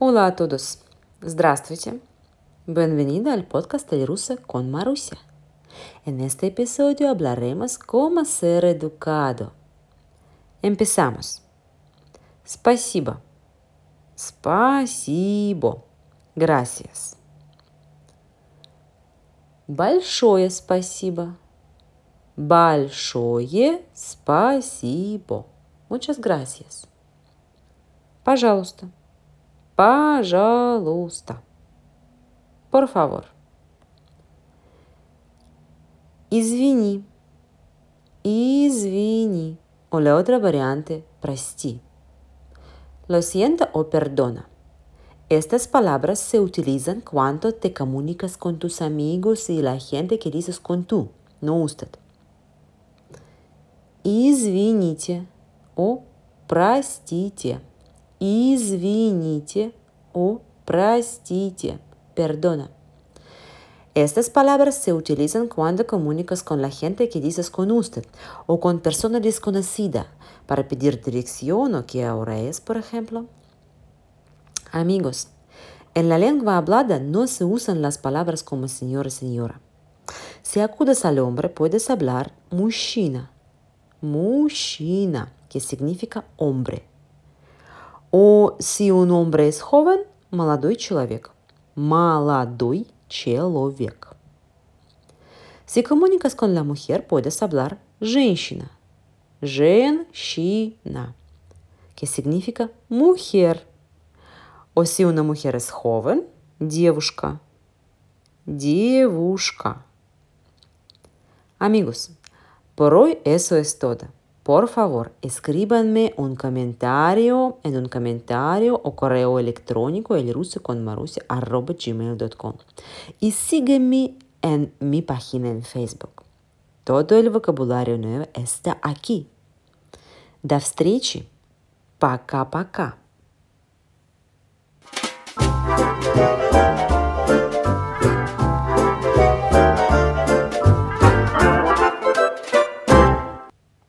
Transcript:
Hola a todos. Здравствуйте. Bienvenido al podcast de rusa con Marusia. En este episodio hablaremos cómo ser educado. Empezamos. Спасибо. Спасибо. Gracias. Большое спасибо. Большое спасибо. Muchas gracias. Пожалуйста. Пожалуйста. Por favor. Извини. Извини. O la otra variante, прости. Lo siento o perdona. Estas palabras se utilizan cuando te comunicas con tus amigos y la gente que dices con tú, no usted. Извините о простите. Извините о простите. Perdona. Estas palabras se utilizan cuando comunicas con la gente que dices con usted o con persona desconocida para pedir dirección o qué hora es, por ejemplo. Amigos, en la lengua hablada no se usan las palabras como señor y señora. Si acudes al hombre, puedes hablar mushina, mushina, que significa hombre. O si un hombre es joven, молодой человек. Молодой человек. Si comunicas con la mujer, puedes hablar женщина. Женщина, que significa mujer. O si una mujer es joven, девушка. Девушка. Amigos, hoy eso es todo. Por favor, escríbanme un comentario en un comentario o correo electrónico el ruso con gmail.com y sígueme en mi página en Facebook. Todo el vocabulario nuevo está aquí. До встречи. Пока-пока.